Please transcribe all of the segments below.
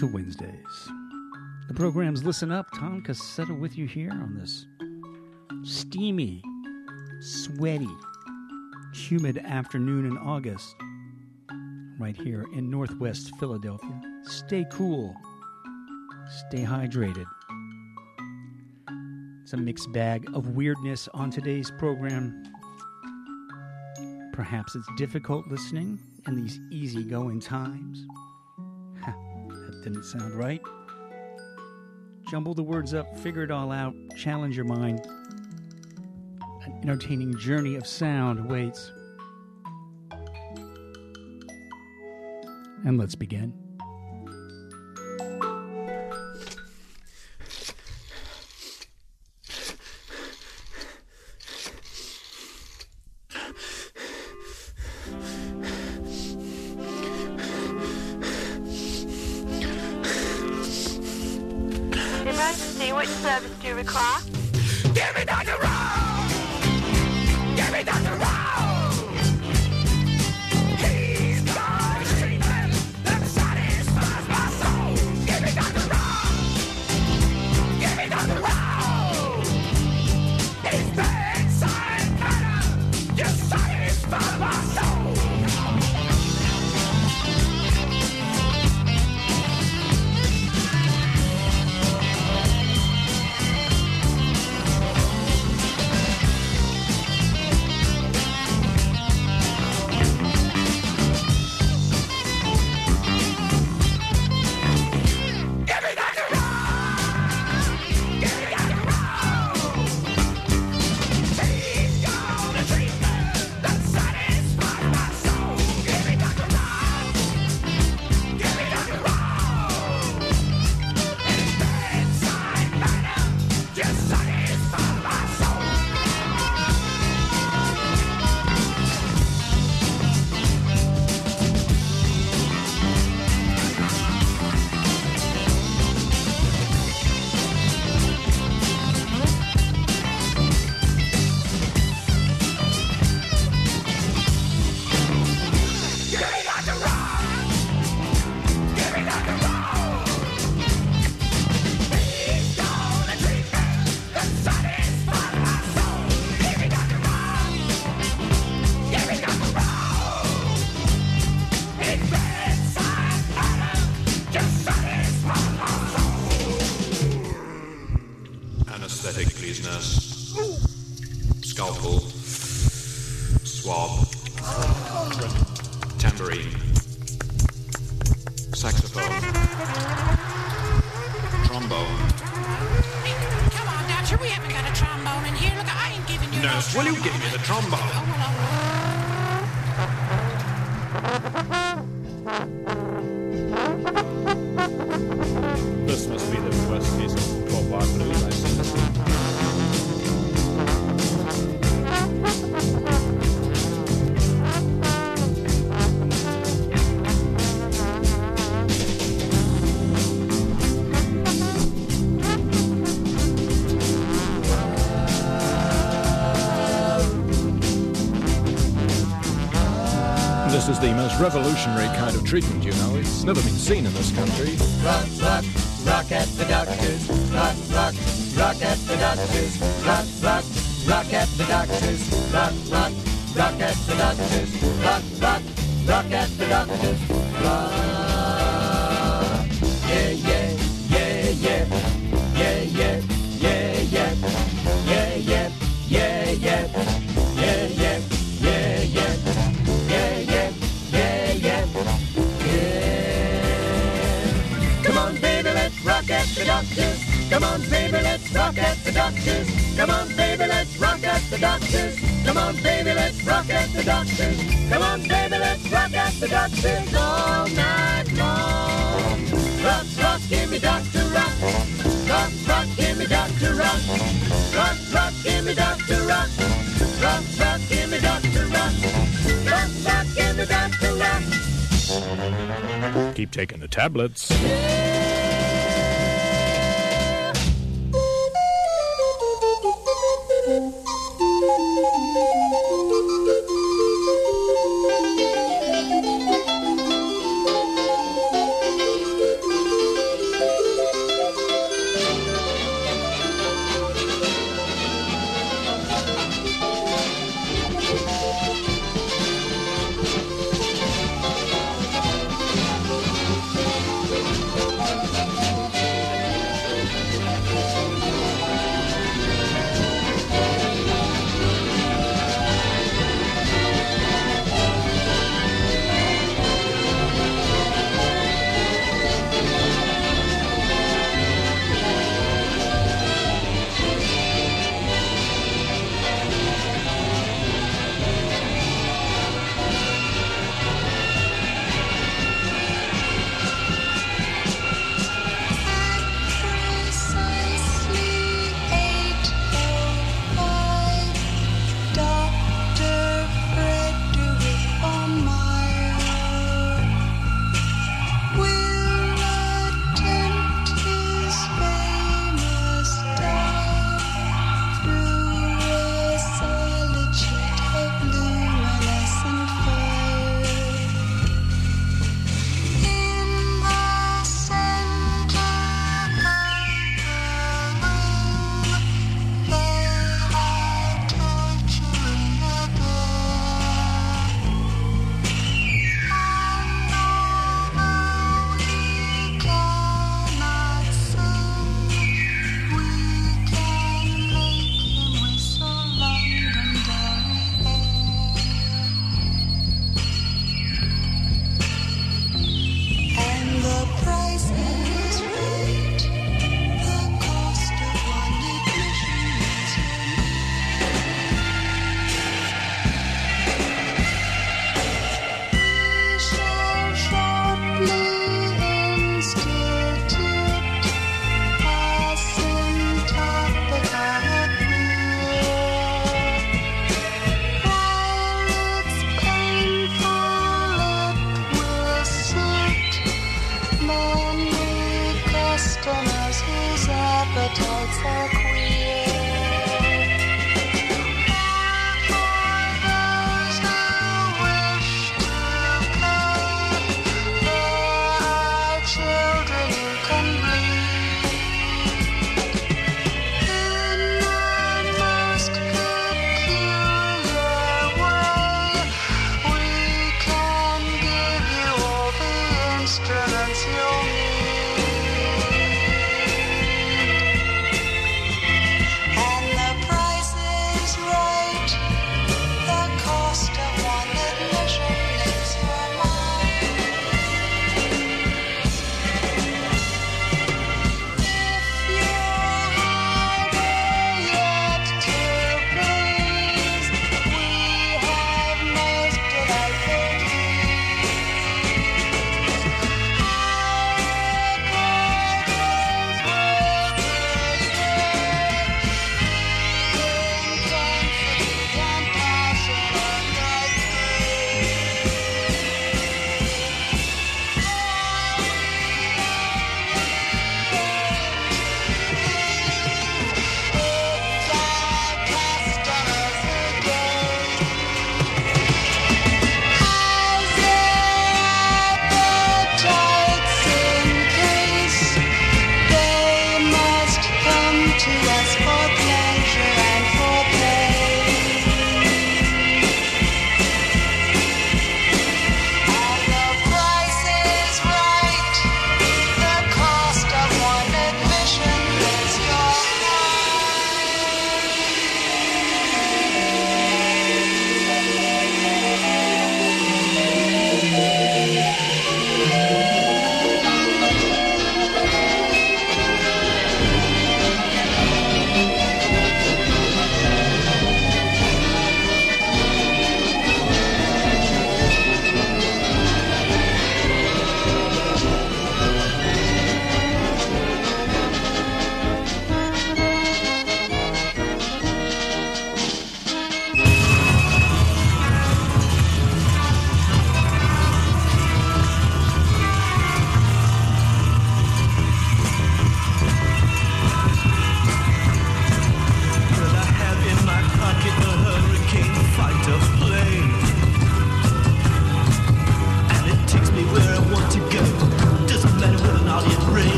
To Wednesdays. The program's Listen Up. Tom Cassetta with you here on this steamy, sweaty, humid afternoon in August, right here in Northwest Philadelphia. Stay cool, stay hydrated. It's a mixed bag of weirdness on today's program. Perhaps it's difficult listening in these easygoing times. Didn't sound right. Jumble the words up, figure it all out, challenge your mind. An entertaining journey of sound awaits. And let's begin. Most revolutionary kind of treatment, you know. It's never been seen in this country. rock, rock, rock at the doctors. Rock, rock, rock at the doctors. Rock, rock, rock at the doctors. Rock, rock, rock at the doctors. Rock, rock, rock at the doctors. Come on, baby, let's rock at the doctors. Come on, baby, let's rock at the doctors. Come on, baby, let's rock at the doctors all night long. Rock, rock, give me Dr. Rock. Rock, rock, give me Dr. Rock. Rock, rock, give me Dr. Rock. Rock, rock, give me Dr. Rock. Rock, rock, give me Dr. Rock. Keep taking the tablets.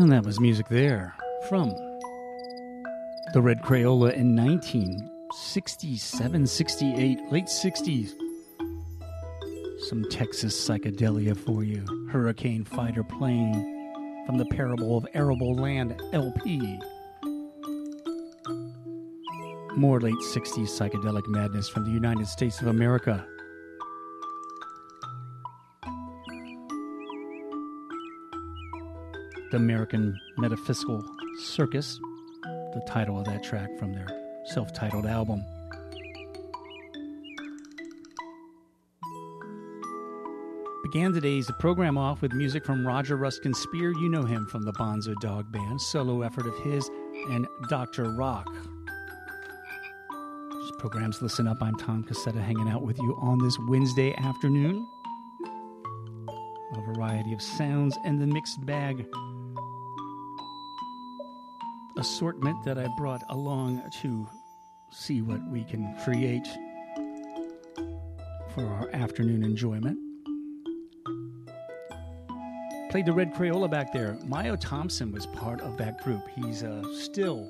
And that was music there from the Red Crayola in 1967, 68, late 60s. Some Texas psychedelia for you. Hurricane Fighter playing from the Parable of Arable Land LP. More late 60s psychedelic madness from the United States of America. The American Metaphysical Circus, the title of that track from their self titled album. Began today's program off with music from Roger Ruskin Spear. You know him from the Bonzo Dog Band, solo effort of his, and Dr. Rock. This program's Listen Up. I'm Tom Cassetta hanging out with you on this Wednesday afternoon. A variety of sounds and the mixed bag assortment that I brought along to see what we can create for our afternoon enjoyment. Played the Red Crayola back there. Mayo Thompson was part of that group. He's uh, still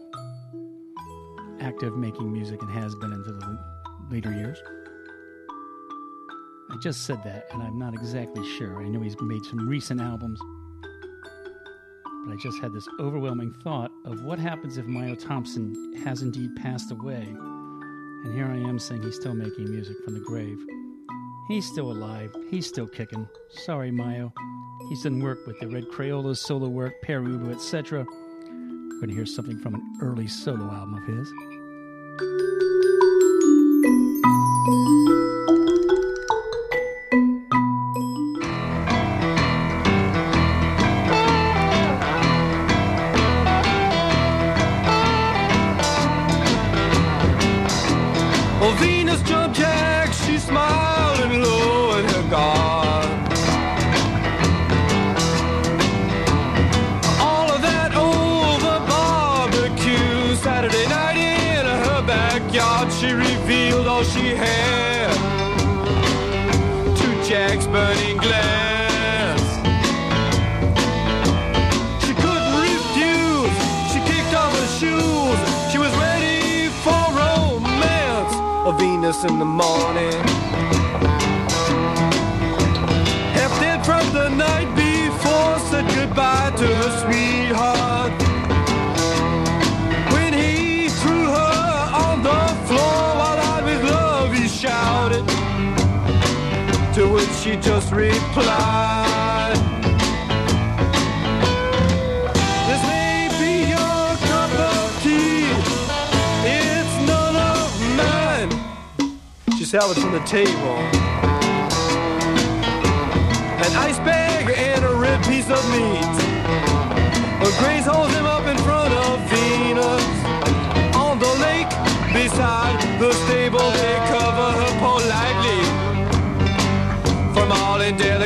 active making music and has been into the later years. I just said that, and I'm not exactly sure. I know he's made some recent albums, but I just had this overwhelming thought of what happens if Mayo Thompson has indeed passed away. And here I am saying he's still making music from the grave. He's still alive. He's still kicking. Sorry, Mayo. He's done work with the Red Crayolas, solo work, Pere Ubu, etc. We're going to hear something from an early solo album of his.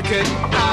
All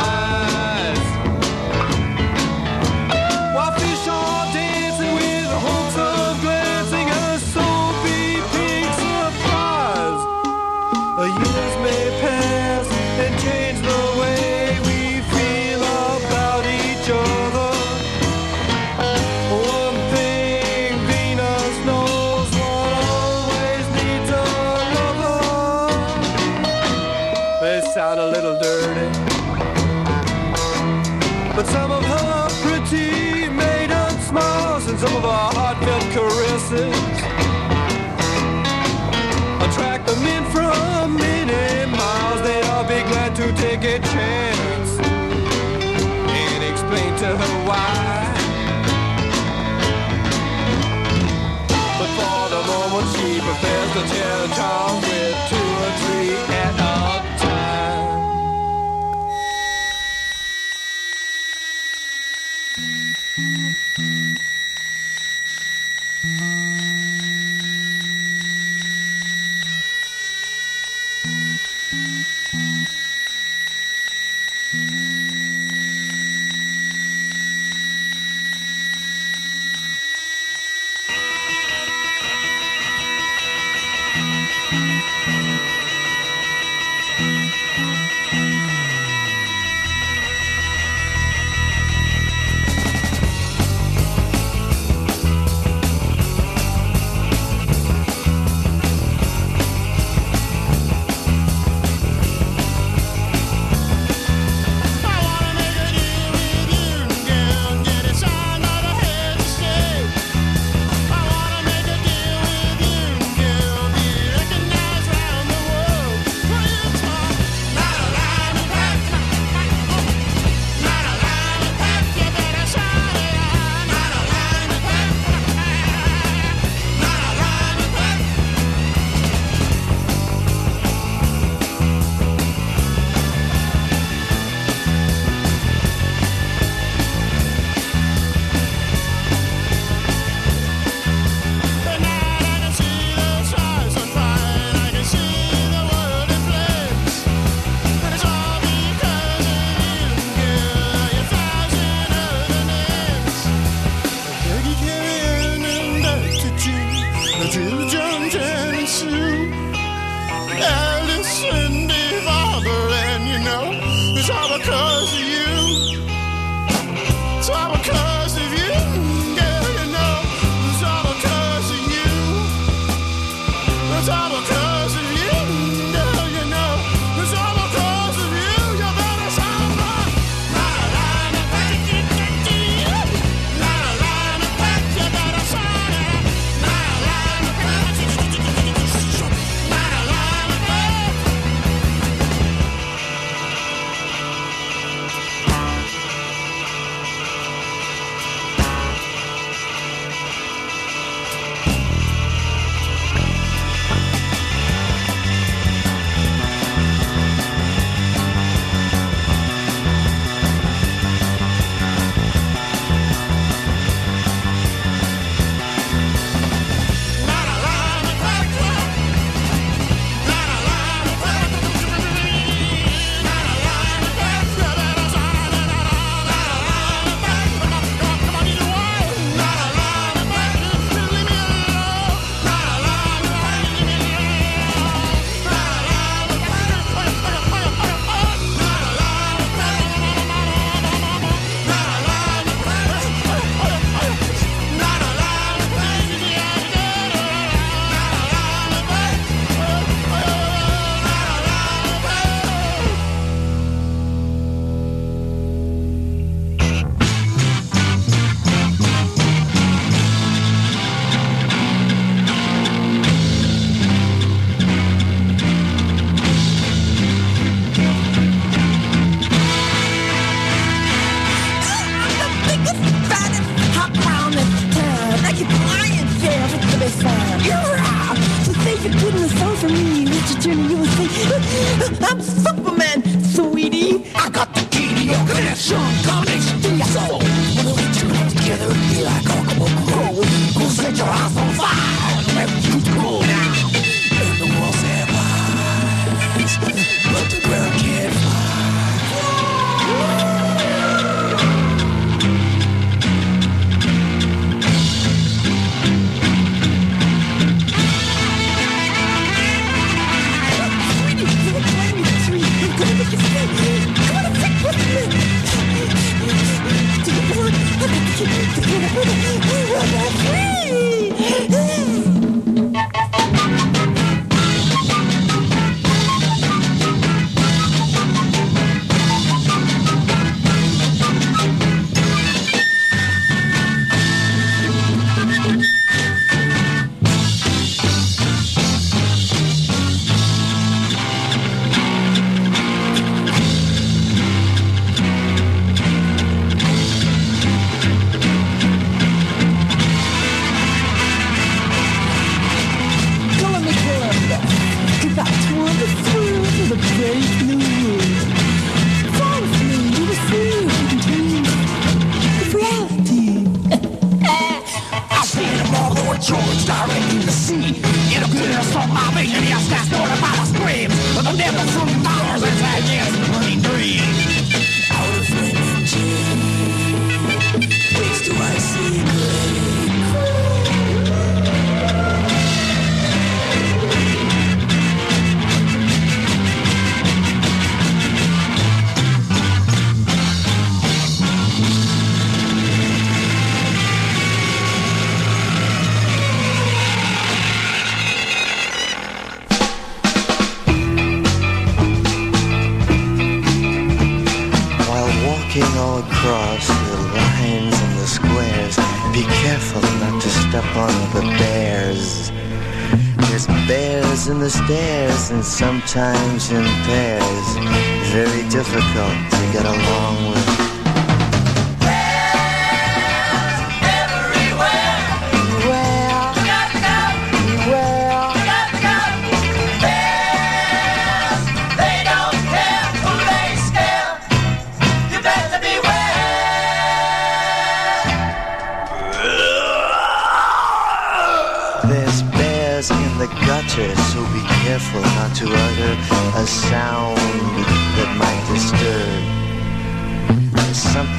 sometimes in pain.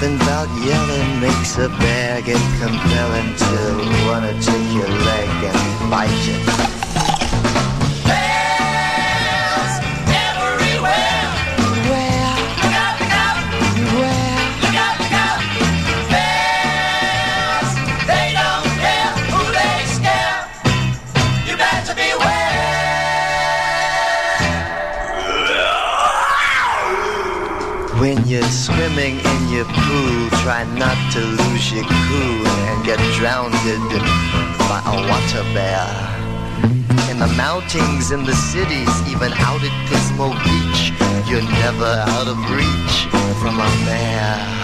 Something about yelling makes a bear get compelling to wanna take your leg and bite you. You're swimming in your pool, try not to lose your cool and get drowned by a water bear. In the mountains, in the cities, even out at Pismo Beach, you're never out of reach from a bear.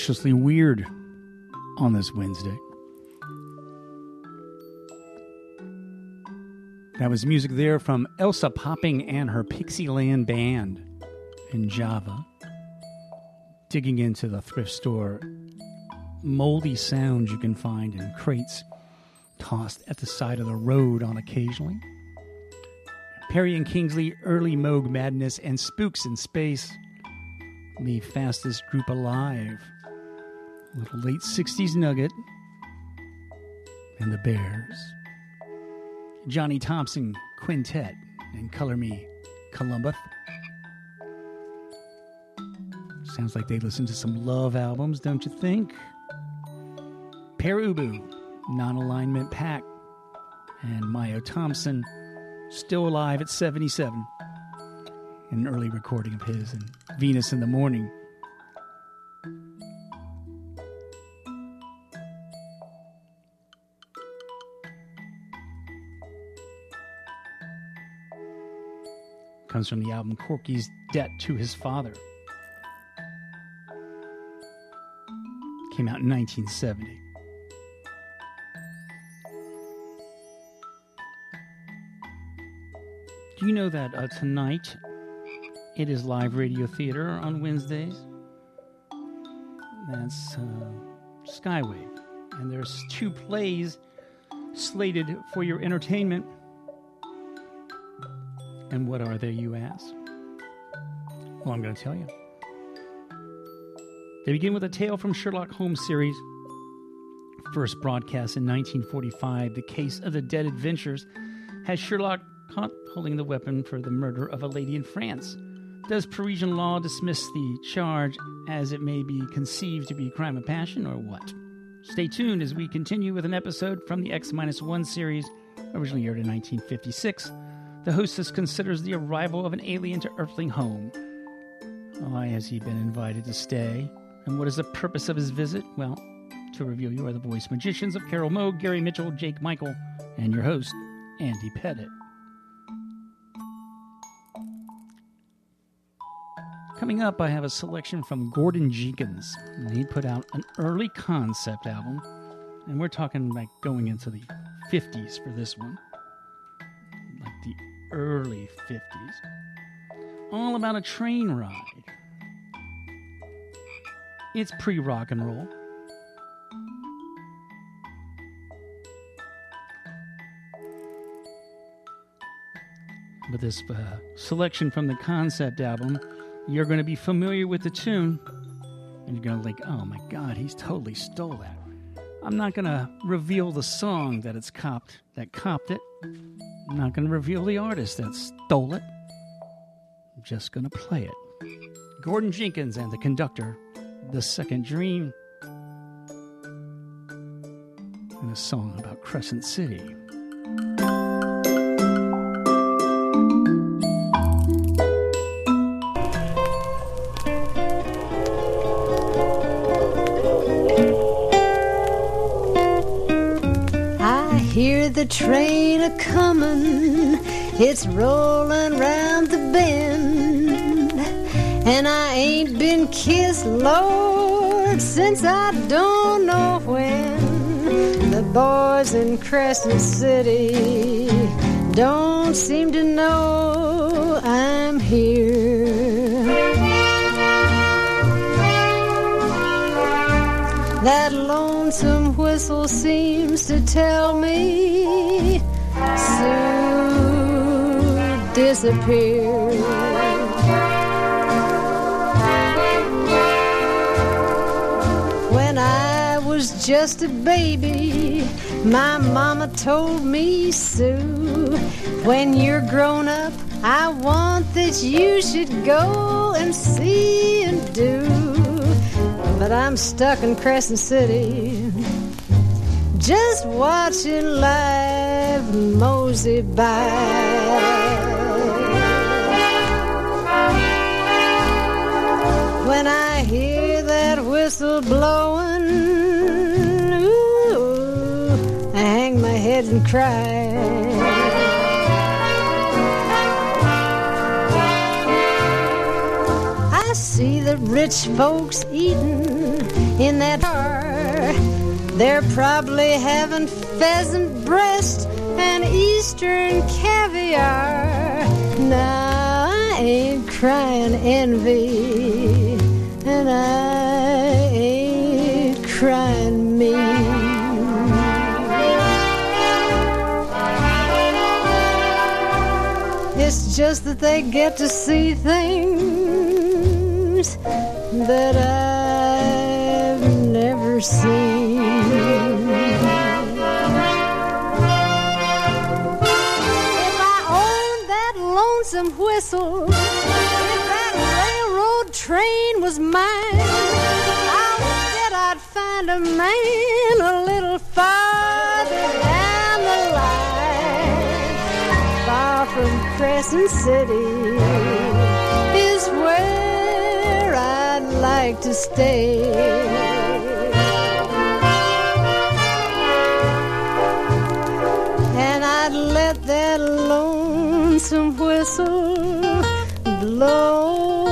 Deliciously weird on this Wednesday. That was music there from Elsa Popping and her Pixieland band in Java. Digging into the thrift store, moldy sounds you can find in crates tossed at the side of the road on occasionally. Perrey and Kingsley, Early Moog Madness, and Spooks in Space, the fastest group alive. Little late 60s nugget, and the Bears. Johnny Thompson Quintet, and Color Me Columbus. Sounds like they listen to some love albums, don't you think? Pere Ubu, Non Alignment Pact, and Mayo Thompson, still alive at 77. An early recording of his and Venus in the Morning. Comes from the album Corky's Debt to His Father. Came out in 1970. Do you know that uh, tonight it is live radio theater on Wednesdays? That's uh, Skywave. And there's two plays slated for your entertainment. And what are they, you ask? Well, I'm going to tell you. They begin with a tale from Sherlock Holmes series. First broadcast in 1945, The Case of the Dead Adventuress has Sherlock caught holding the weapon for the murder of a lady in France. Does Parisian law dismiss the charge as it may be conceived to be a crime of passion or what? Stay tuned as we continue with an episode from the X 1 series, originally aired in 1956. The hostess considers the arrival of an alien to Earthling home. Why has he been invited to stay? And what is the purpose of his visit? Well, to reveal you are the voice magicians of Carol Moog, Gary Mitchell, Jake Michael, and your host, Andy Pettit. Coming up, I have a selection from Gordon Jenkins. He put out an early concept album, and we're talking like going into the 50s for this one. Like the early 50s. All about a train ride. It's pre rock and roll. With this uh, selection from the concept album, you're going to be familiar with the tune, and you're going to like, oh my god, he's totally stole that. I'm not going to reveal the song that it's copped, that copped it. I'm not going to reveal the artist that stole it. I'm just going to play it. Gordon Jenkins and the conductor, The Second Dream, and a song about Crescent City. The train a comin', it's rollin' round the bend. And I ain't been kissed, Lord, since I don't know when. The boys in Crescent City don't seem to know I'm here. That lonesome whistle seems to tell me Sue disappear. When I was just a baby, my mama told me, Sue, when you're grown up, I want that you should go and see and do. But I'm stuck in Crescent City, just watching life mosey by. When I hear that whistle blowing, ooh, I hang my head and cry. I see the rich folks eating in that bar. They're probably having pheasant breast and eastern caviar. Now I ain't crying envy, and I ain't crying me. It's just that they get to see things that I've If I owned that lonesome whistle, if that railroad train was mine, I bet I'd find a man a little farther down the line. Far from Crescent City is where I'd like to stay. Lonesome whistle blow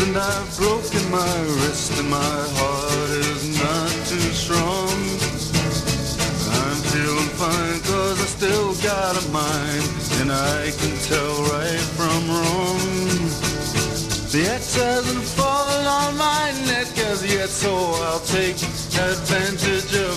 and I've broken my wrist and my heart is not too strong. I'm feeling fine cause I still got a mind and I can tell right from wrong. The X hasn't fallen on my neck as yet so I'll take advantage of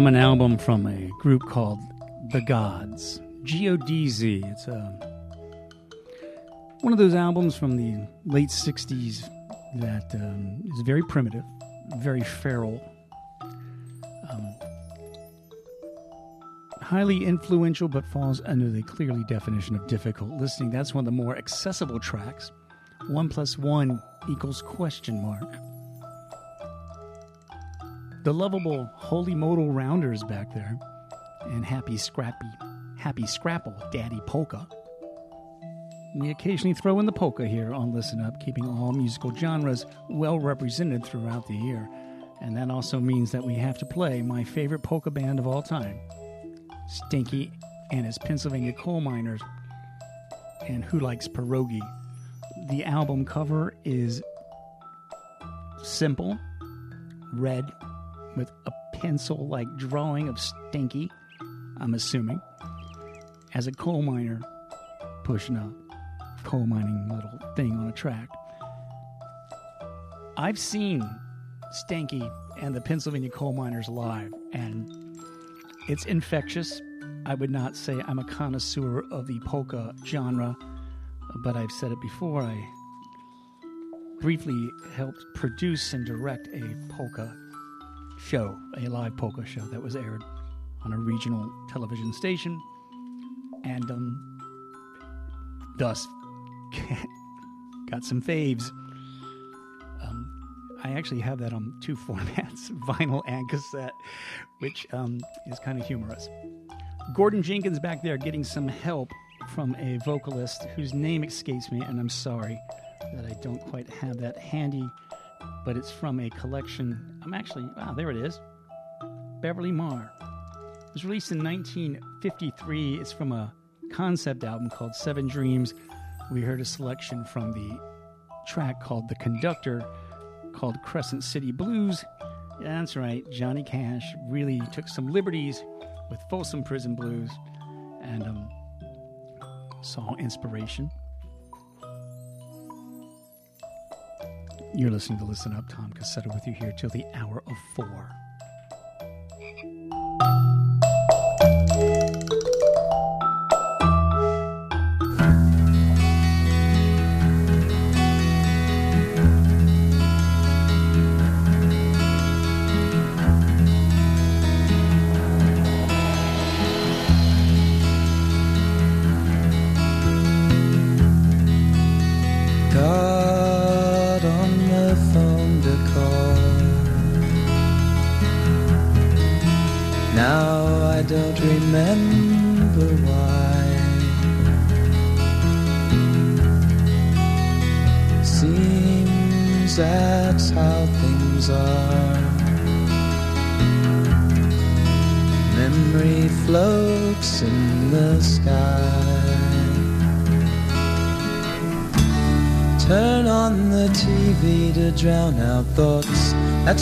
from an album from a group called The Godz. G O D Z. It's a, one of those albums from the late 60s that um, is very primitive, very feral, um, highly influential, but falls under the clearly definition of difficult listening. That's one of the more accessible tracks. One plus one equals question mark. The lovable Holy Modal Rounders back there, and Happy Scrappy, Happy Scrapple, Daddy Polka. We occasionally throw in the polka here on Listen Up, keeping all musical genres well represented throughout the year. And that also means that we have to play my favorite polka band of all time, Stinky and his Pennsylvania Coal Miners, and Who Likes Pierogi. The album cover is simple, red, with a pencil like drawing of Stinky, I'm assuming, as a coal miner pushing a coal mining little thing on a track. I've seen Stanky and the Pennsylvania coal miners live, and it's infectious. I would not say I'm a connoisseur of the polka genre, but I've said it before. I briefly helped produce and direct a polka show, a live polka show that was aired on a regional television station, and um, thus got some faves. Um, I actually have that on two formats, vinyl and cassette, which um, is kind of humorous. Gordon Jenkins back there getting some help from a vocalist whose name escapes me, and I'm sorry that I don't quite have that handy, but it's from a collection. I'm actually, wow, there it is. Beverly Mahr. It was released in 1953. It's from a concept album called Seven Dreams. We heard a selection from the track called The Conductor, called Crescent City Blues. Yeah, that's right, Johnny Cash really took some liberties with Folsom Prison Blues and um, saw inspiration You're listening to Listen Up. Tom Cassetta with you here till the hour of four.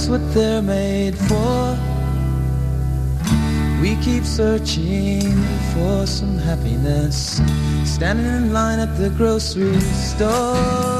what they're made for. We keep searching for some happiness, standing in line at the grocery store.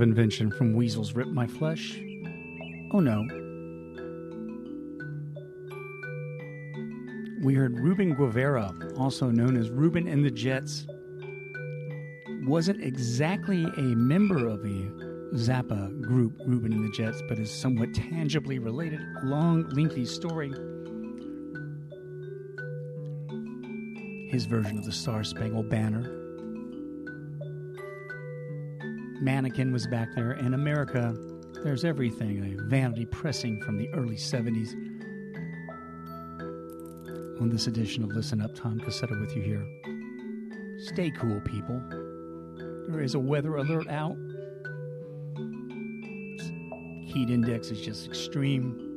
Of Invention from Weasels Rip My Flesh. Oh no. We heard Ruben Guevara, also known as Ruben and the Jets. Wasn't exactly a member of the Zappa group, Ruben and the Jets, but is somewhat tangibly related. Long, lengthy story. His version of the Star Spangled Banner. Mannequin was back there, In America, there's everything. A vanity pressing from the early 70s. On this edition of Listen Up, Tom Cassetta with you here. Stay cool, people. There is a weather alert out. Heat index is just extreme.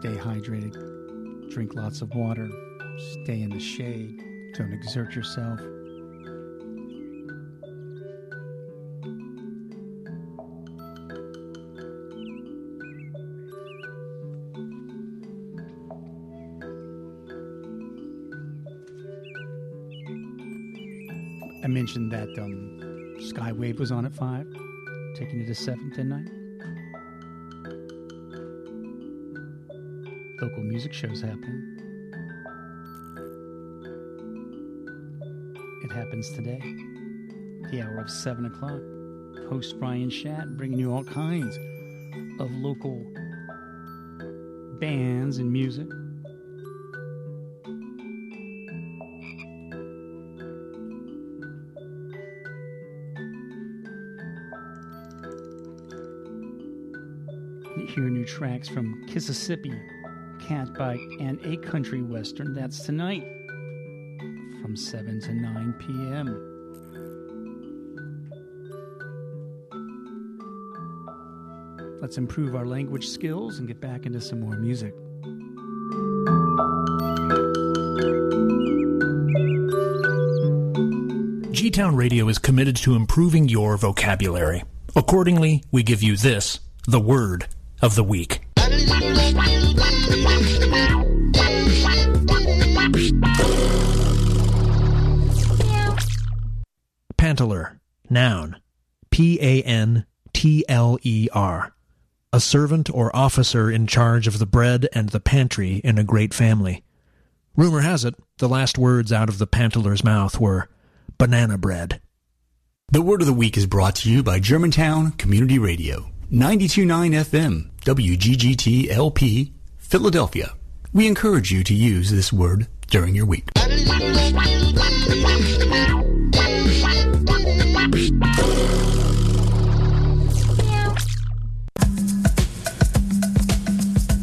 Stay hydrated. Drink lots of water. Stay in the shade. Don't exert yourself. I mentioned that um, Skywave was on at 5, taking it to 7th and 9. Local music shows happen. It happens today, the hour of 7 o'clock. Host Ryan Shat bringing you all kinds of local bands and music. You hear new tracks from Mississippi, Catbite, and A Country Western. That's tonight from 7 to 9 p.m. Let's improve our language skills and get back into some more music. G Town Radio is committed to improving your vocabulary. Accordingly, we give you this the word of the week. Pantler, noun. P A N T L E R. A servant or officer in charge of the bread and the pantry in a great family. Rumor has it, the last words out of the pantler's mouth were banana bread. The word of the week is brought to you by Germantown Community Radio, 929 FM, WGGT LP, Philadelphia. We encourage you to use this word during your week.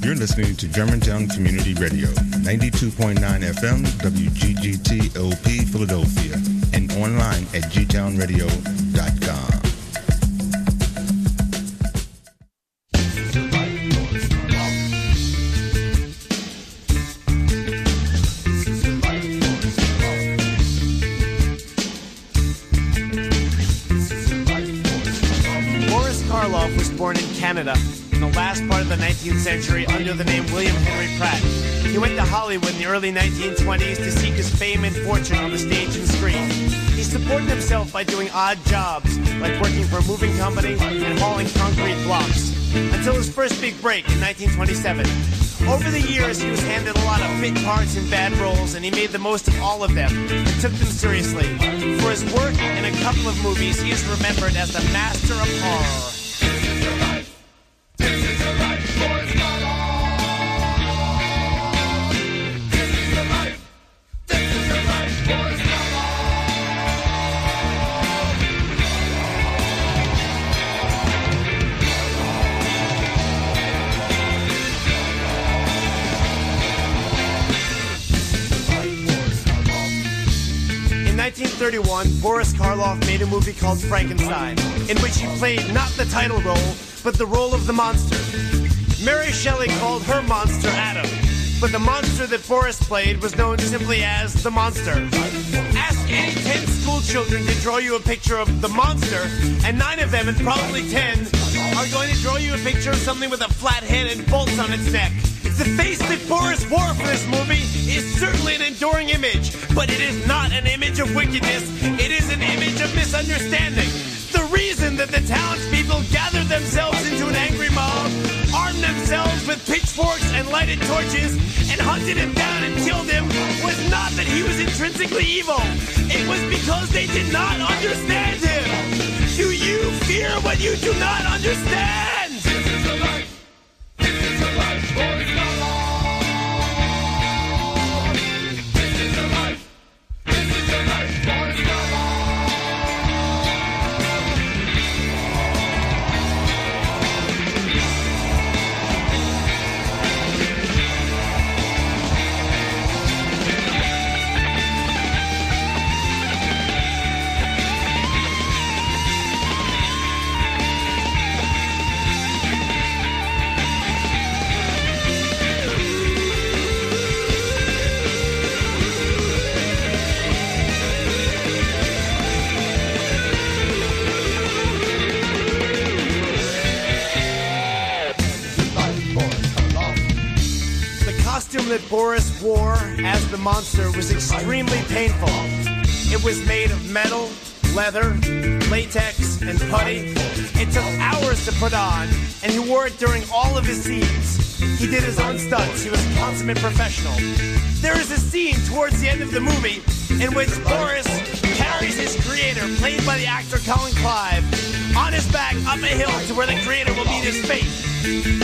You're listening to Germantown Community Radio, 92.9 FM, WGGT LP, Philadelphia, and online at gtownradio.com. 19th century under the name William Henry Pratt. He went to Hollywood in the early 1920s to seek his fame and fortune on the stage and screen. He supported himself by doing odd jobs, like working for a moving company and hauling concrete blocks, until his first big break in 1927. Over the years, he was handed a lot of fit parts and bad roles, and he made the most of all of them and took them seriously. For his work in a couple of movies, he is remembered as the master of horror. Boris Karloff made a movie called Frankenstein, in which he played not the title role, but the role of the monster. Mary Shelley called her monster Adam, but the monster that Boris played was known simply as the monster. Ask any 10 school children to draw you a picture of the monster, and nine of them, and probably 10, are going to draw you a picture of something with a flat head and bolts on its neck. The face that Boris wore for this movie is certainly an enduring image, but it is not an image of wickedness. It is an image of misunderstanding. The reason that the townspeople gathered themselves into an angry mob, armed themselves with pitchforks and lighted torches, and hunted him down and killed him was not that he was intrinsically evil. It was because they did not understand him. Do you fear what you do not understand? Was extremely painful. It was made of metal, leather, latex, and putty. It took hours to put on, and he wore it during all of his scenes. He did his own stunts. He was a consummate professional. There is a scene towards the end of the movie in which Boris carries his creator, played by the actor Colin Clive, on his back up a hill to where the creator will meet his fate.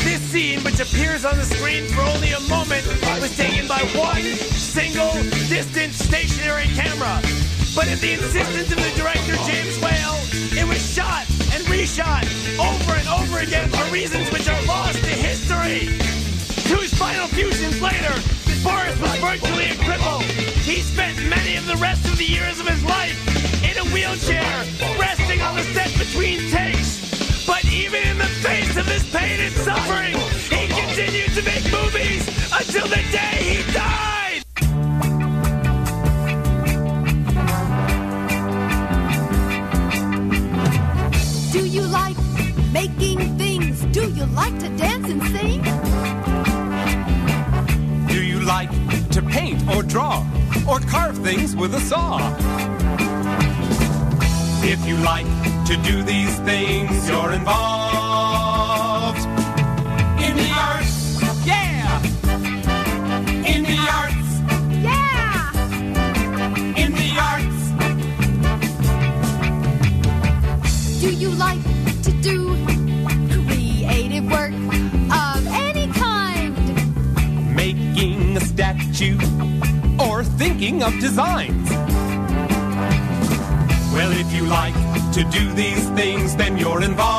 This scene, which appears on the screen for only a moment, was taken by one single, distant, stationary camera. But at the insistence of the director, James Whale, it was shot and reshot over and over again for reasons which are lost to history. Two spinal fusions later, Boris was virtually a cripple. He spent many of the rest of the years of his life in a wheelchair, resting on the set between takes. But even in the face of his pain and suffering, he continued to make movies until the day he died. Do you like making things? Do you like to dance and sing? Do you like to paint or draw or carve things with a saw? If you like to do these things, you're involved in the arts. Yeah! In the arts. Yeah! In the arts. Do you like to do creative work of any kind? Making a statue or thinking of designs. Well, if you like to do these things, then you're involved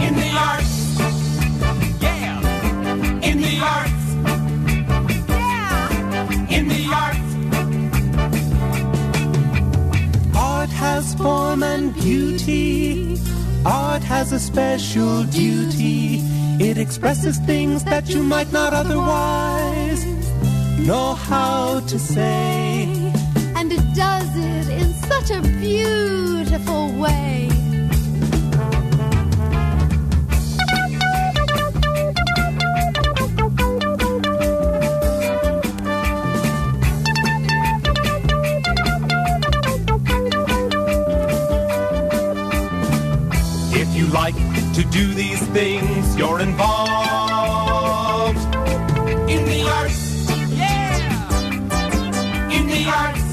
in the arts. Yeah! In the arts. Yeah! In the arts. Art has form and beauty. Art has a special duty. It expresses things that you might not otherwise know how to say. Such a beautiful way. If you like to do these things, you're involved in the arts. Yeah! In the arts.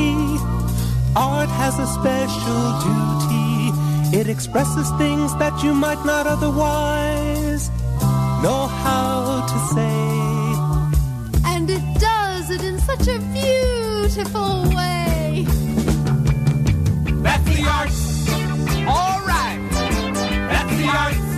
Beauty. Art has a special duty. It expresses things that you might not otherwise know how to say. And it does it in such a beautiful way. That's the arts. All right. That's the arts.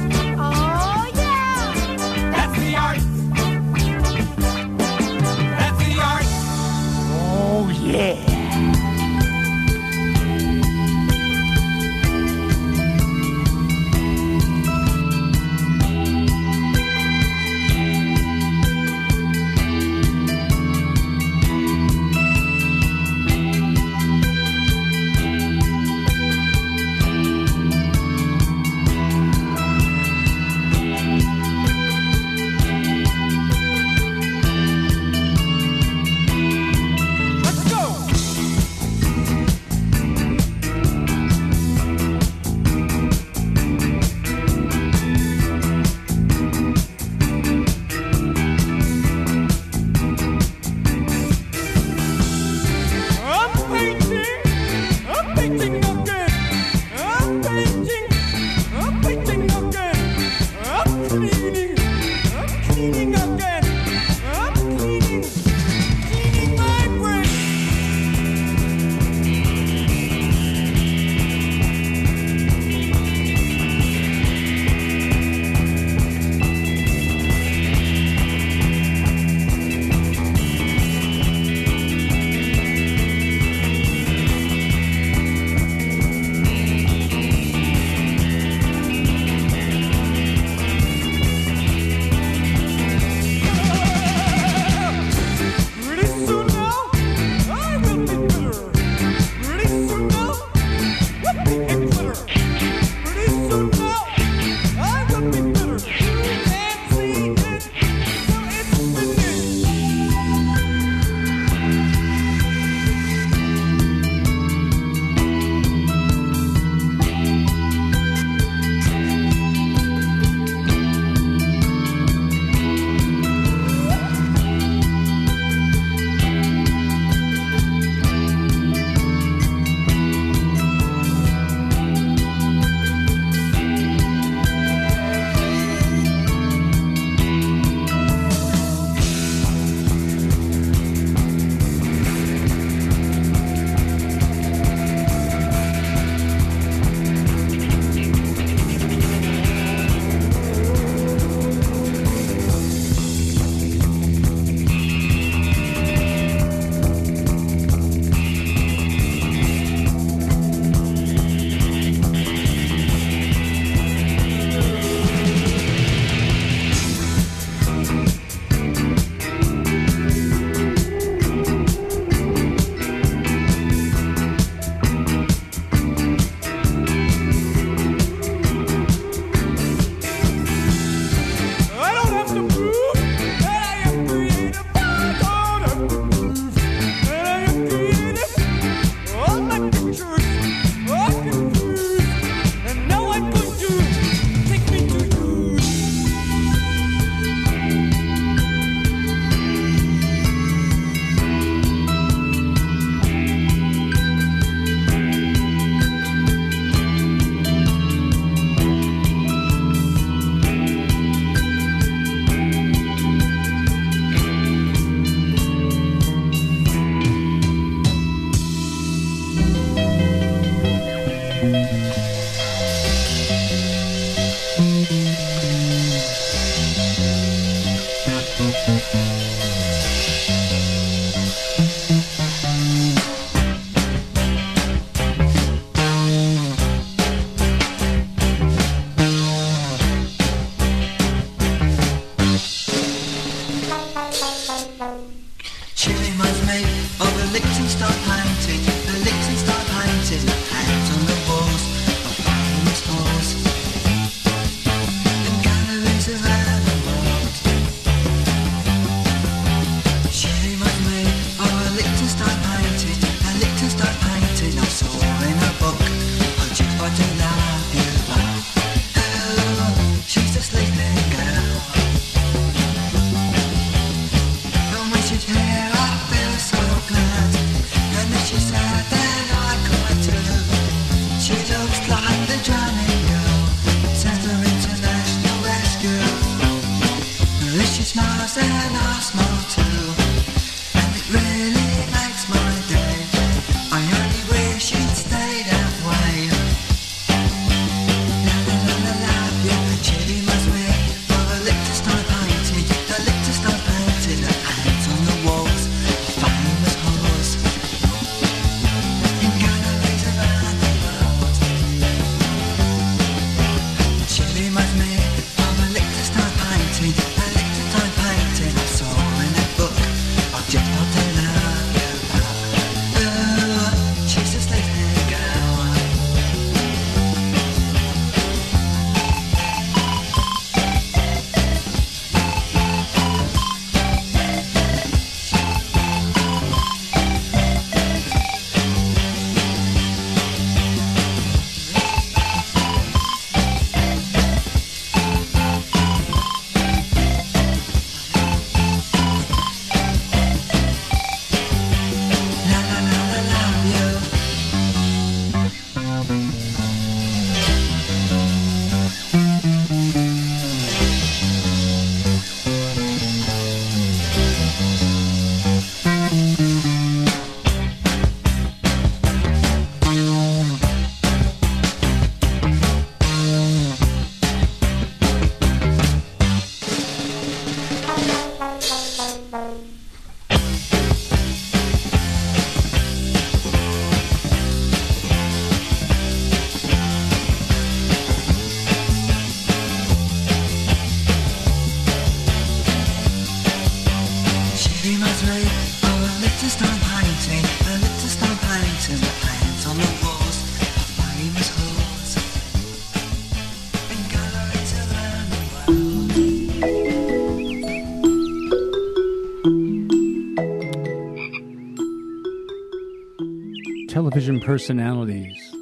Personalities,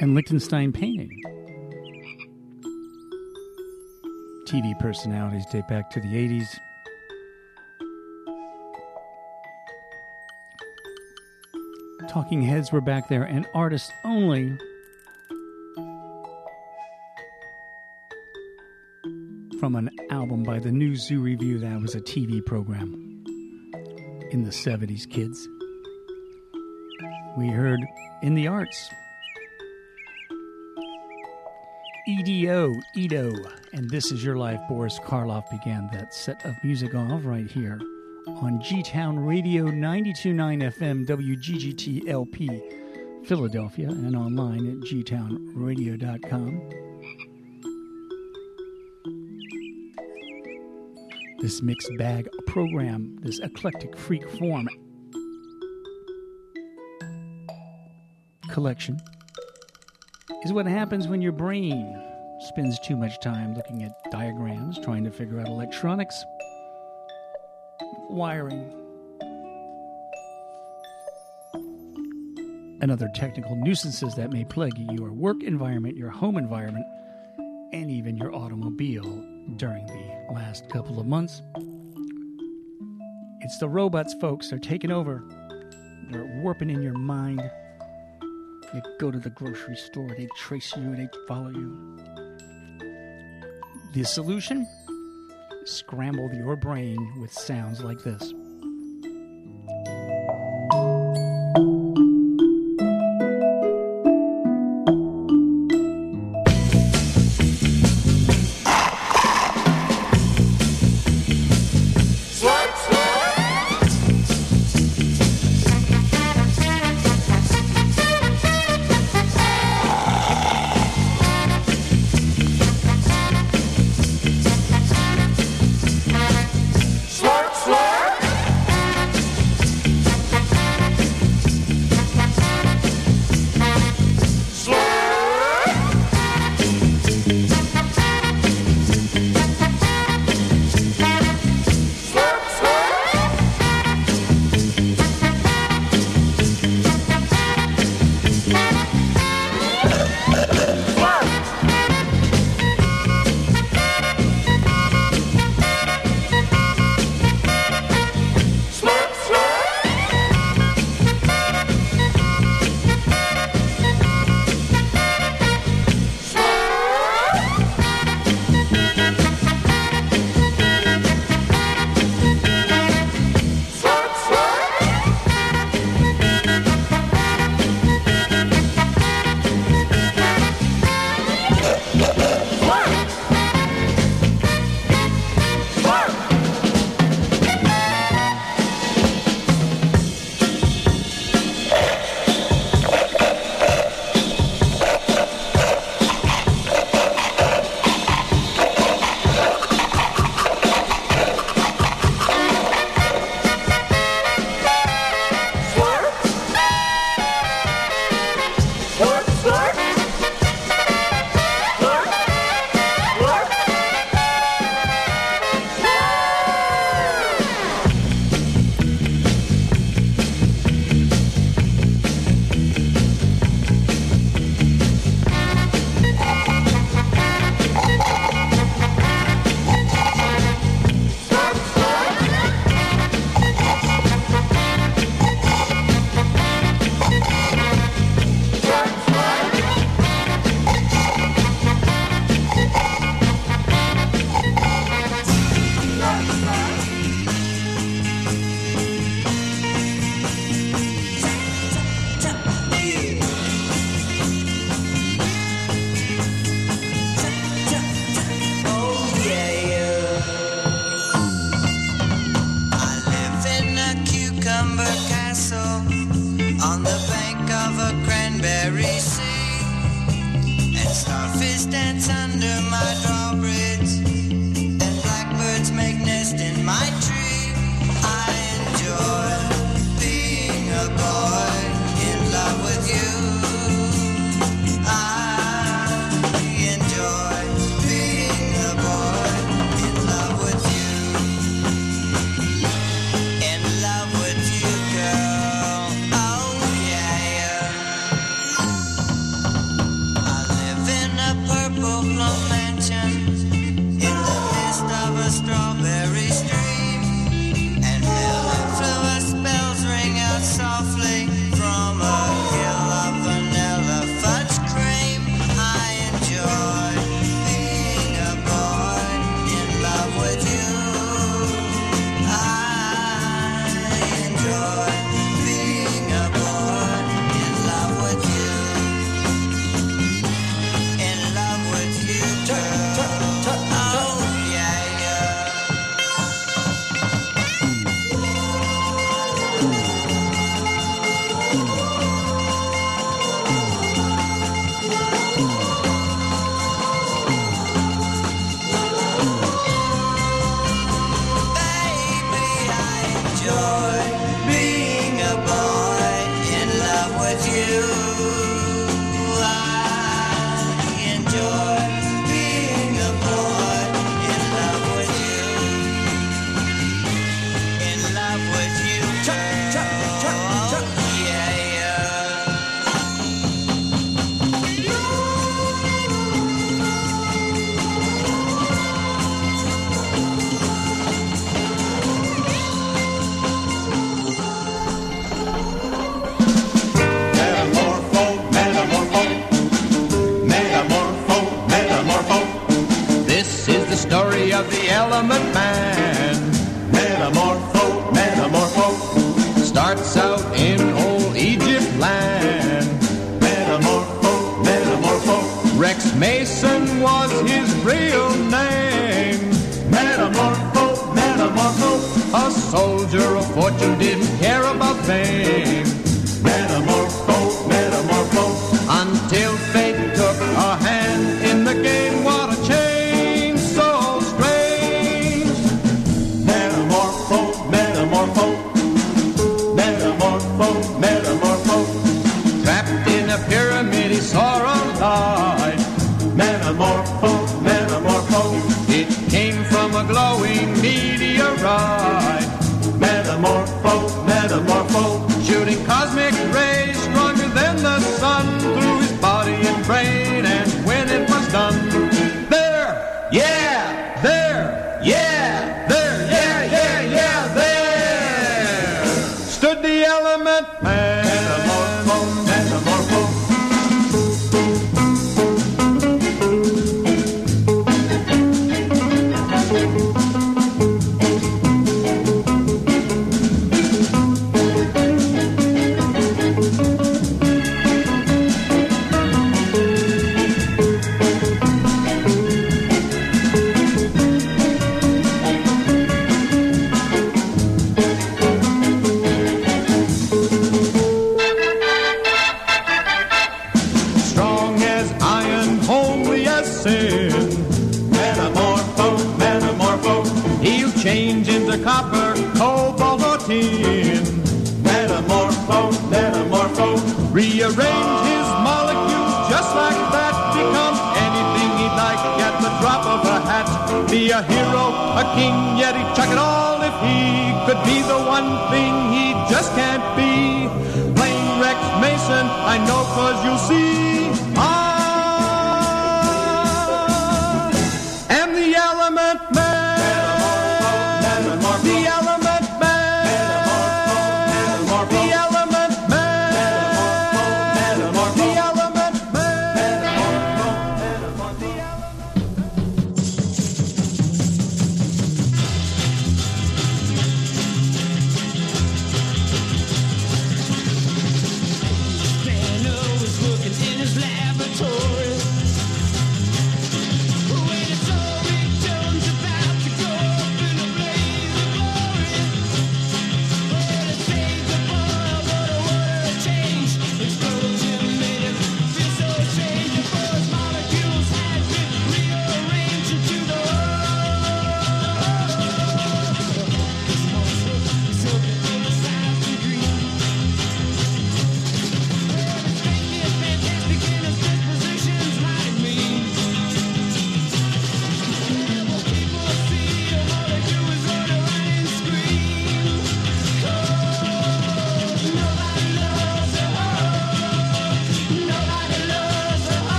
and Lichtenstein painting. TV personalities date back to the 80s. Talking heads were back there, and artists only. From an album by the New Zoo Revue that was a TV program in the 70s, kids. We heard In the Arts. EDO, Edo, and This Is Your Life. Boris Karloff began that set of music off right here on G Town Radio 929 FM, WGGT LP, Philadelphia, and online at gtownradio.com. This mixed bag program, this eclectic freak form collection is what happens when your brain spends too much time looking at diagrams, trying to figure out electronics, wiring, and other technical nuisances that may plague your work environment, your home environment, and even your automobile during the last couple of months. It's the robots, folks. They're taking over. They're warping in your mind. You go to the grocery store, they trace you, they follow you. The solution? Scramble your brain with sounds like this.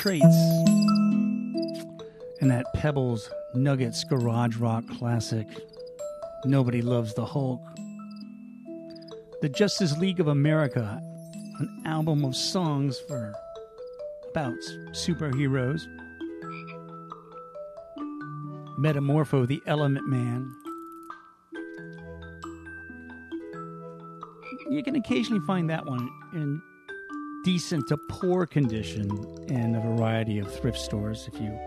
Traits. And that Pebbles Nuggets Garage Rock classic. Nobody Loves the Hulk. The Justice League of America, an album of songs for about superheroes. Metamorpho, the Element Man. You can occasionally find that one in decent to poor condition in a variety of thrift stores if you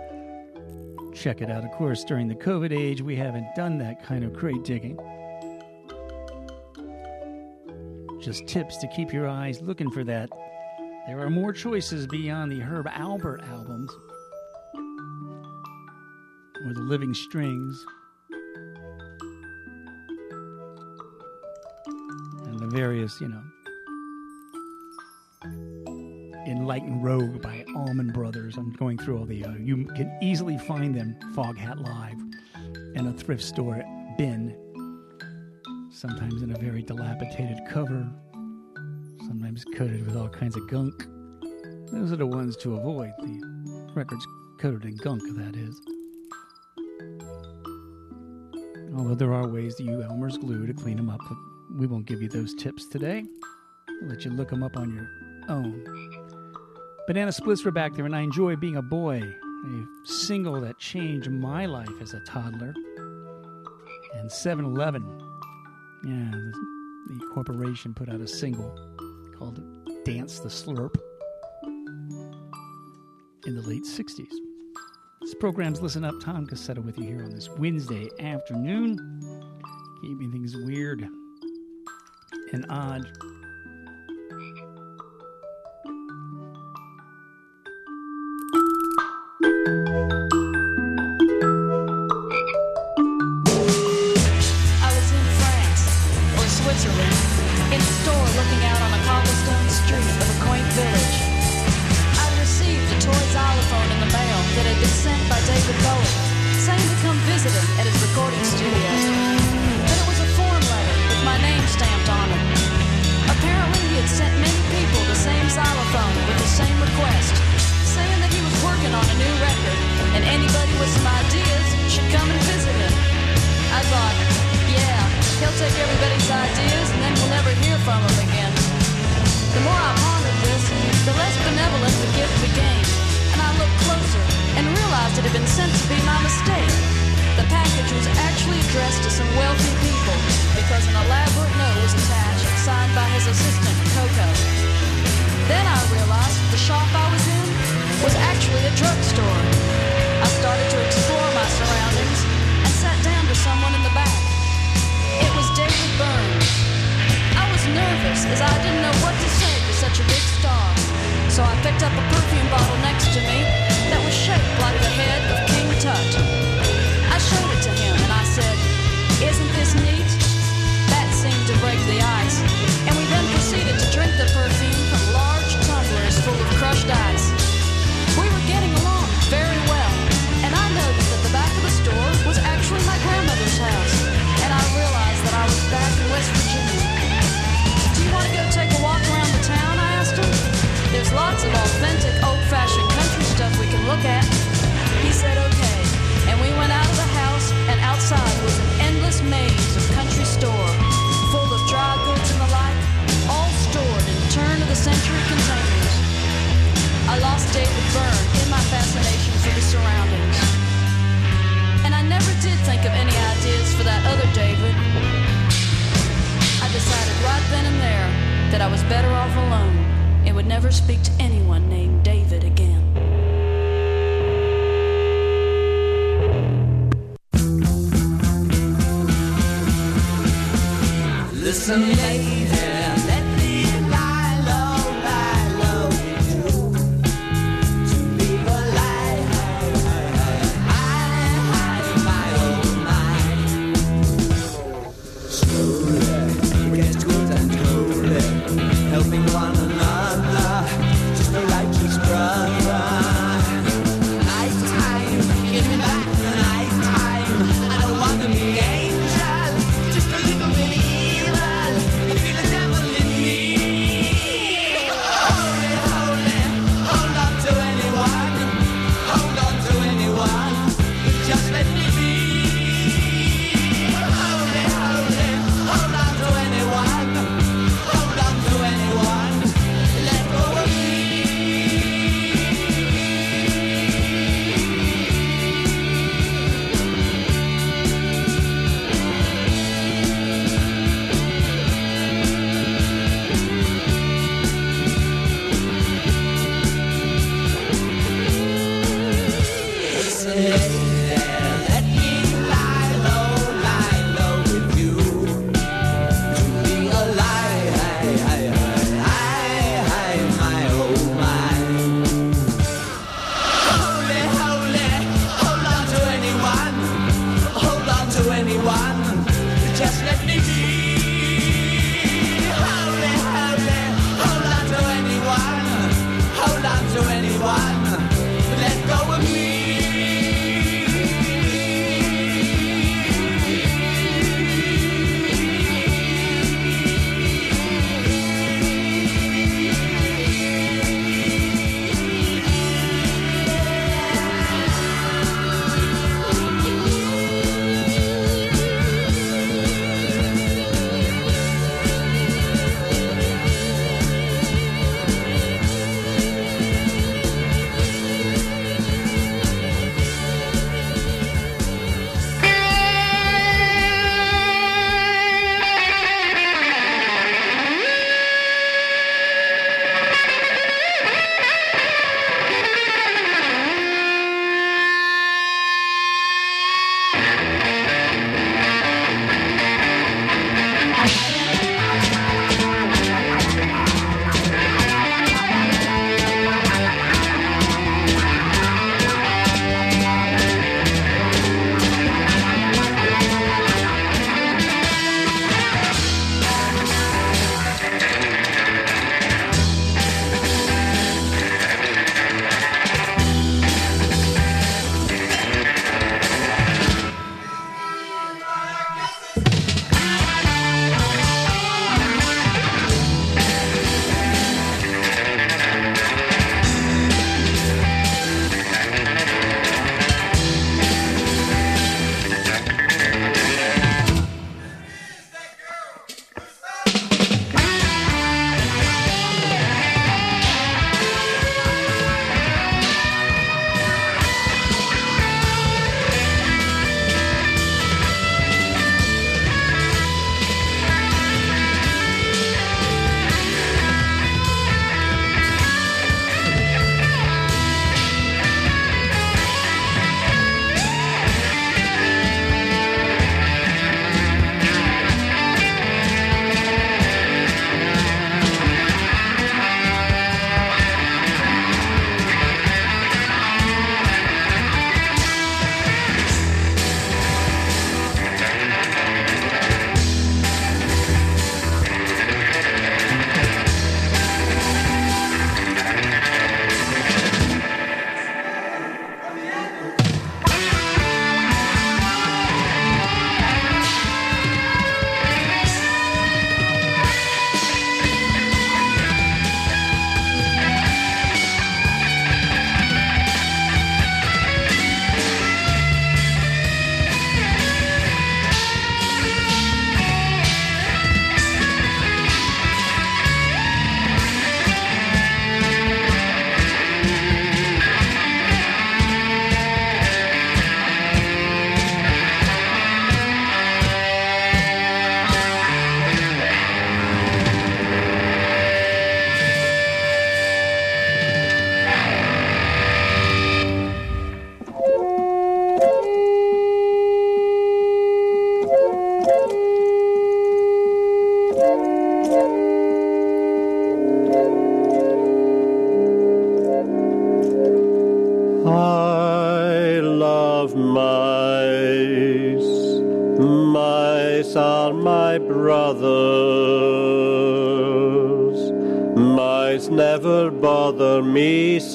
check it out. Of course, during the COVID age, we haven't done that kind of crate digging. Just tips to keep your eyes looking for that. There are more choices beyond the Herb Alpert albums or the Living Strings and the various, you know, Enlightened Rogue by Allman Brothers. I'm going through all the. Uh, you can easily find them Foghat Live in a thrift store bin. Sometimes in a very dilapidated cover. Sometimes coated with all kinds of gunk. Those are the ones to avoid. The records coated in gunk, that is. Although there are ways to use Elmer's glue to clean them up, but we won't give you those tips today. We'll let you look them up on your own. Banana Splits were back there, and I enjoy being a boy. A single that changed my life as a toddler. And 7 Eleven. Yeah, the, the corporation put out a single called Dance the Slurp in the late 60s. This program's Listen Up. Tom Cassetta with you here on this Wednesday afternoon. Keeping things weird and odd. Come visit him at his recording studio. But it was a form letter with my name stamped on it. Apparently, he had sent many people the same xylophone with the same request, saying that he was working on a new record and anybody with some ideas should come and visit him. I thought, yeah, he'll take everybody's ideas and then we'll never hear from him again. The more I pondered this, the less benevolent the gift became, looked closer and realized it had been sent to be my mistake. The package was actually addressed to some wealthy people because an elaborate note was attached, signed by his assistant, Coco. Then I realized the shop I was in was actually a drugstore. I started to explore my surroundings and sat down to someone in the back. It was David Byrne. I was nervous as I didn't know what to say to such a big star. So I picked up a perfume bottle next to me that was shaped like the head of King Tut.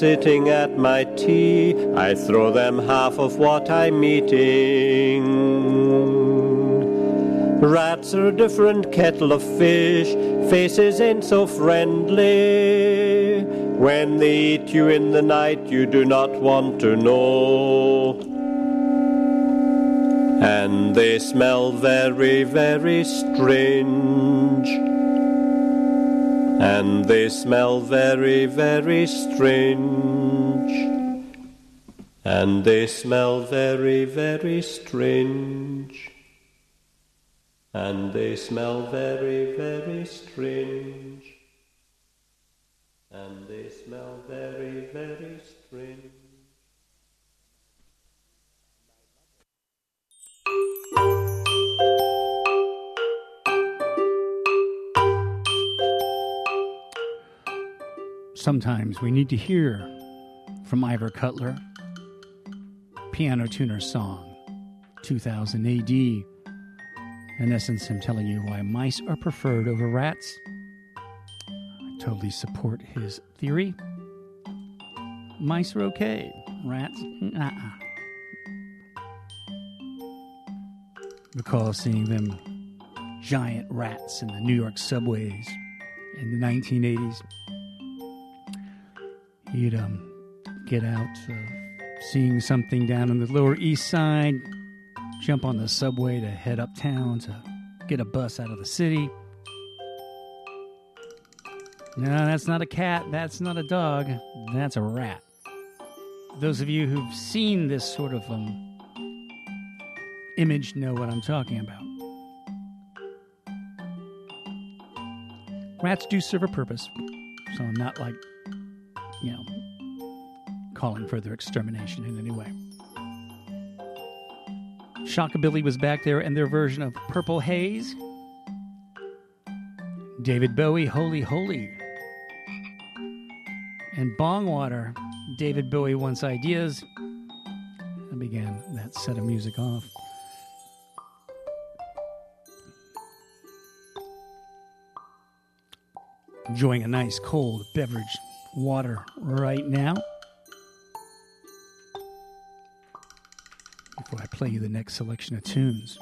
Sitting at my tea. I throw them half of what I'm eating. Rats are a different kettle of fish. Faces ain't so friendly. When they eat you in the night, you do not want to know. And they smell very, very strange. And they smell very, very strange. And they smell very, very strange. And they smell very, very strange. And they smell very, very strange. Sometimes we need to hear from Ivor Cutler, Piano Tuner Song, 2000 AD. In essence, him telling you why mice are preferred over rats. I totally support his theory. Mice are okay, rats, uh uh Recall seeing them giant rats in the New York subways in the 1980s. You'd um, get out, uh, seeing something down on the Lower East Side, jump on the subway to head uptown to get a bus out of the city. No, that's not a cat. That's not a dog. That's a rat. Those of you who've seen this sort of um, image know what I'm talking about. Rats do serve a purpose, so I'm not like, you know, calling for their extermination in any way. Shockabilly was back there in their version of Purple Haze. David Bowie, Holy Holy. And Bongwater, David Bowie wants ideas. I began that set of music off. Enjoying a nice cold beverage water right now. Before I play you the next selection of tunes.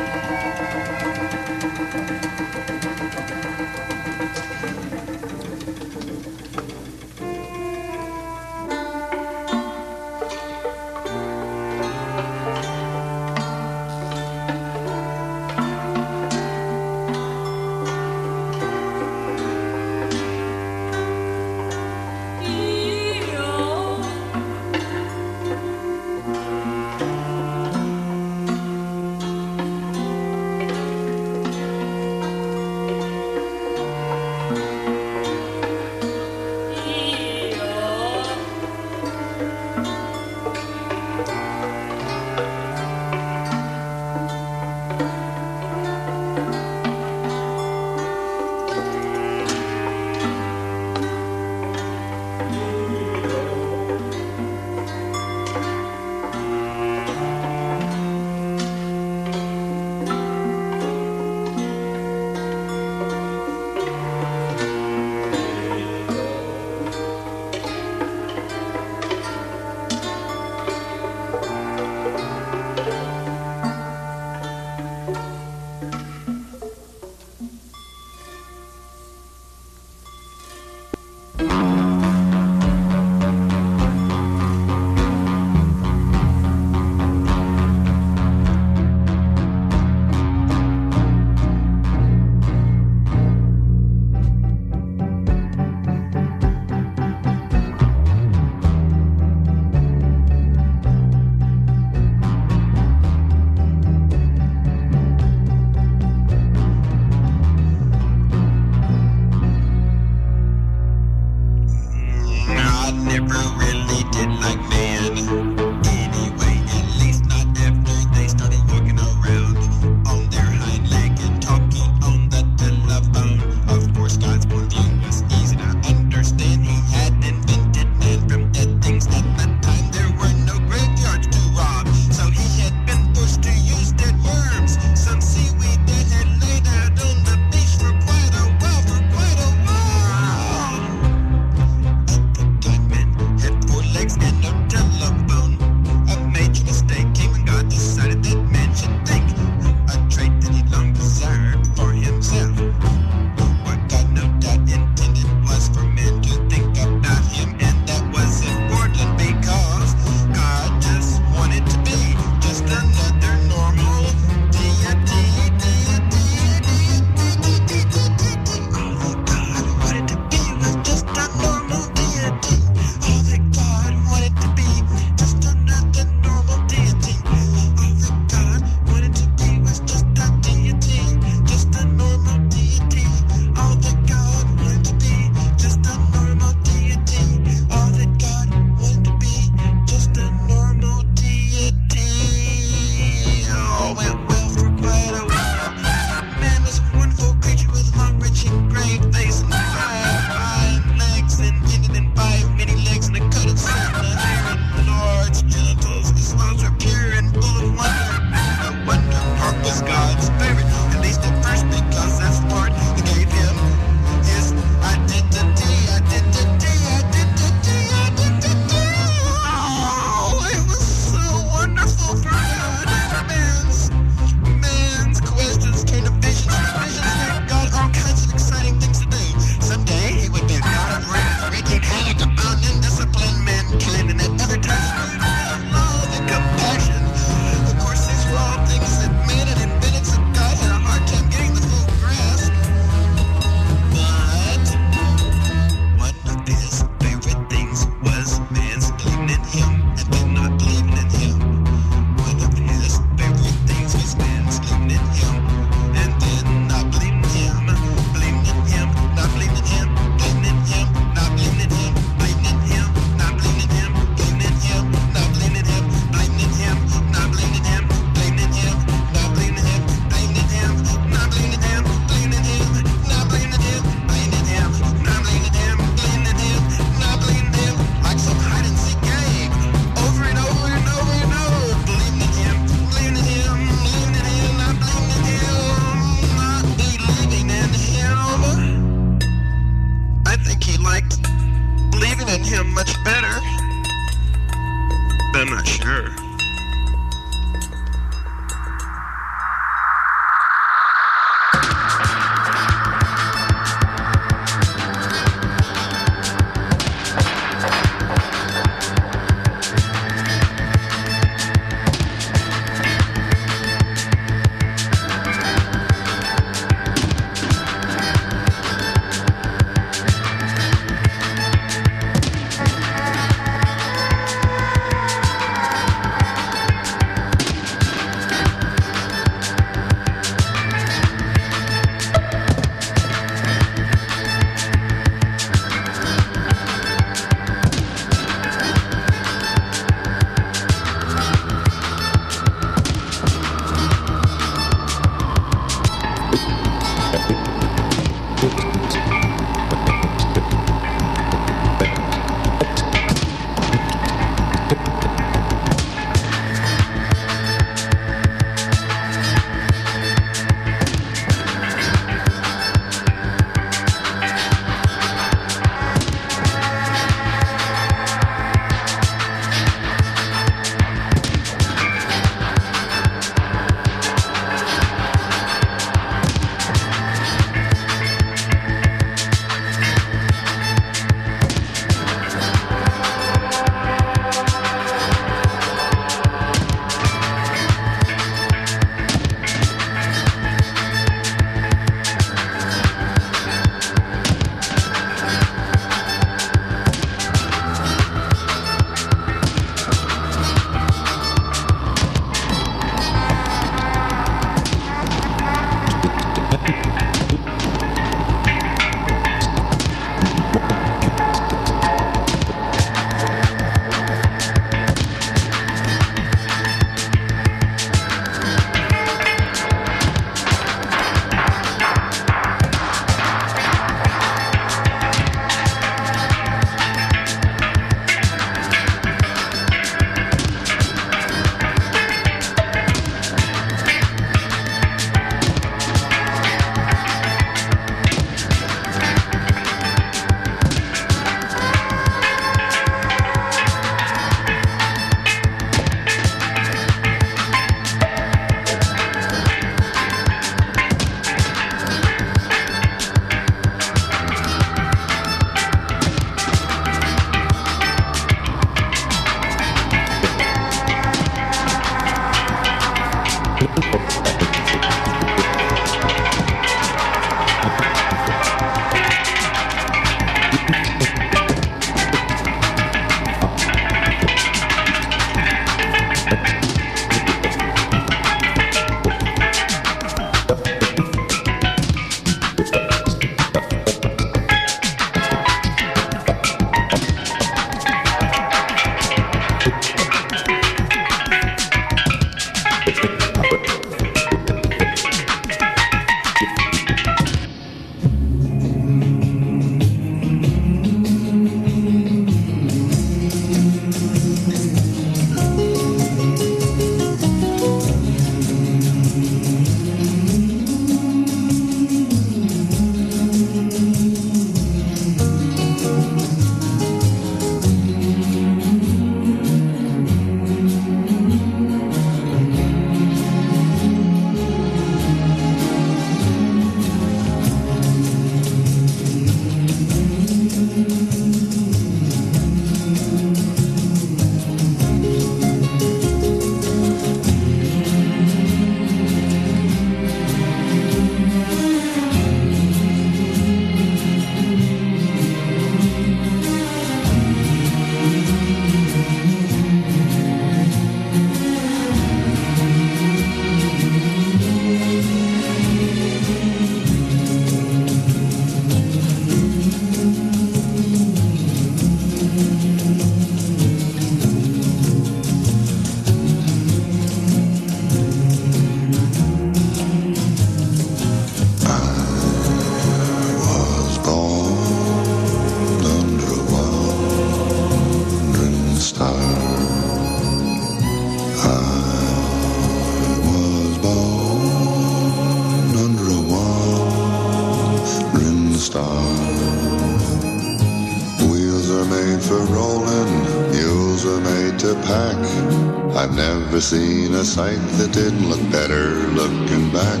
I've never seen a sight that didn't look better looking back.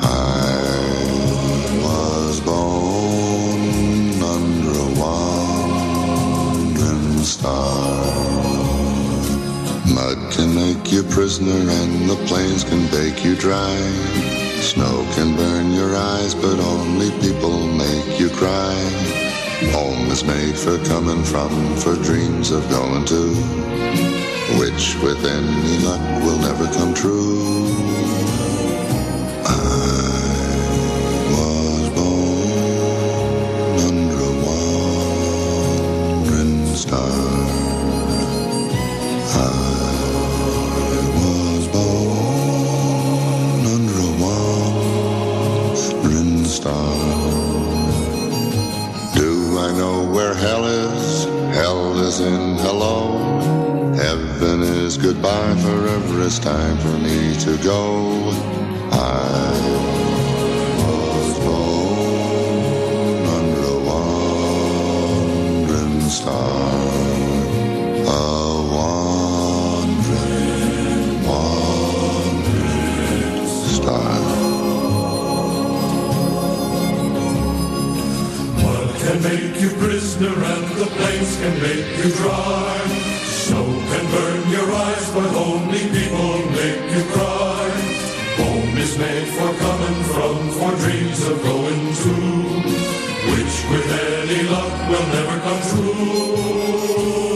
I was born under a wandering star. Mud can make you prisoner and the plains can bake you dry. Snow can burn your eyes, but only people make you cry. Home is made for coming from, for dreams of going to, which with any luck will never come true. I was born under a wandering star. I was born under a wandering star. Do I know where hell is? Hell is in hello. Goodbye, forever it's time for me to go. I was born under a wandering star. A wandering, wandering star. Mud can make you prisoner and the plains can make you dry. But only people make you cry. Home is made for coming from, for dreams of going to, which with any luck will never come true.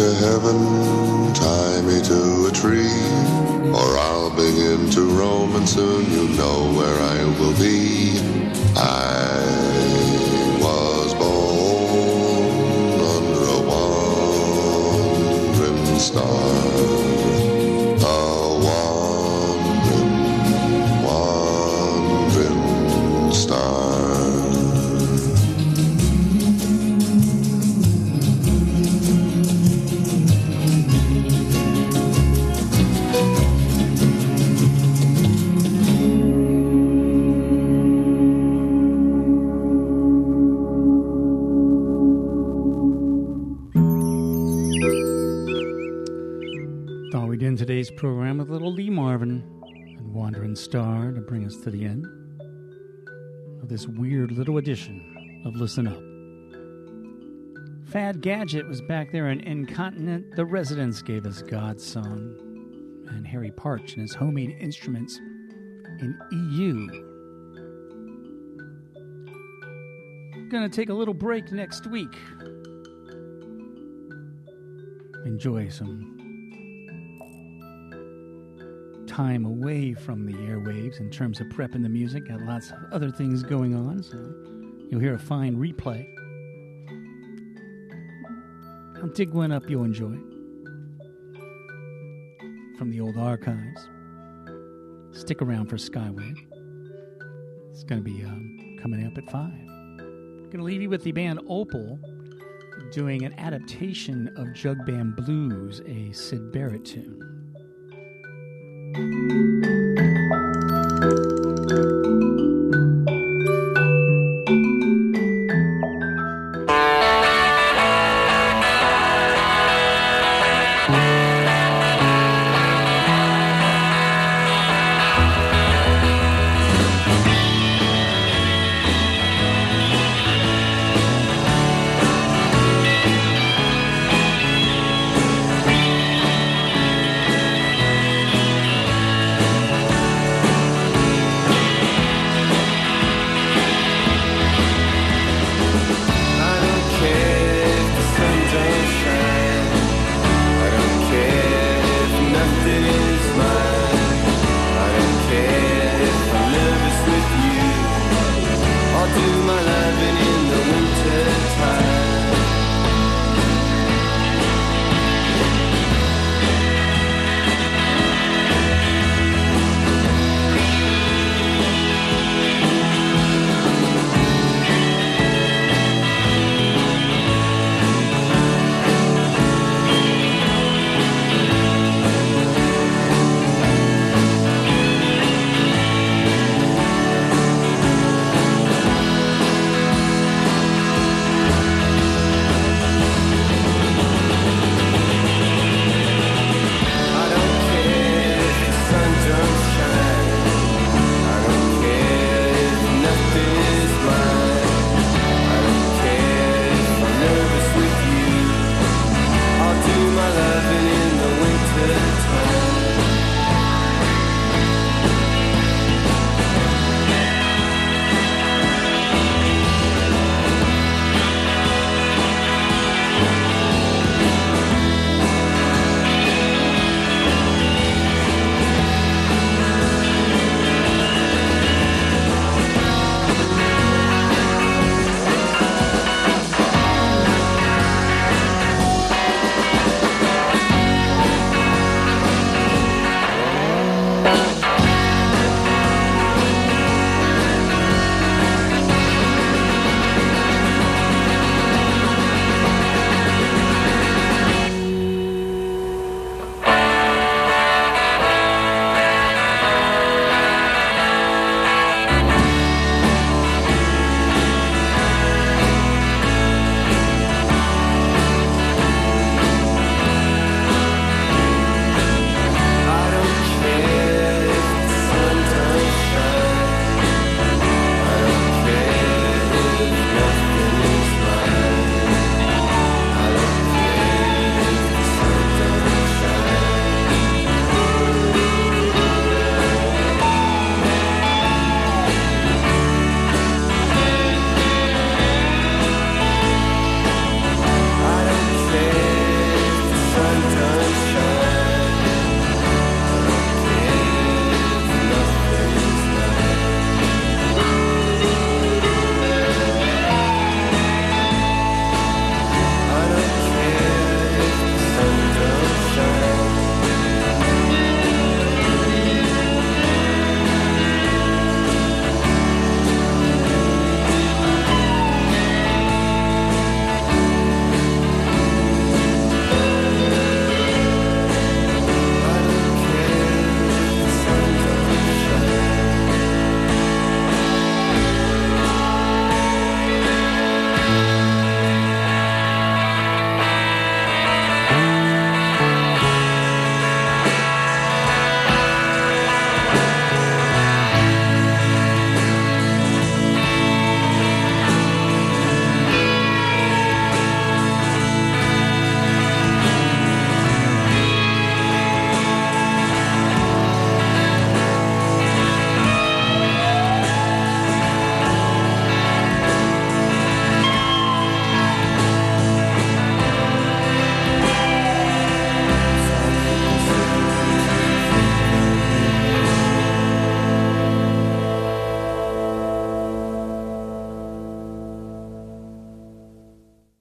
To heaven, tie me to a tree, or I'll begin to roam, and soon you'll know where I will be. I was born under a wandering star. And Wandering Star to bring us to the end of this weird little edition of Listen Up. Fad Gadget was back there in Incontinent. The Residents gave us God's Song. And Harry Partch and his homemade instruments in EU. Gonna take a little break next week. Enjoy some time away from the airwaves in terms of prepping the music. Got lots of other things going on, so you'll hear a fine replay. I'll dig one up you'll enjoy from the old archives. Stick around for Skyway. It's going to be um, coming up at 5. I'm Going to leave you with the band Opal doing an adaptation of Jug Band Blues, a Syd Barrett tune. Thank you.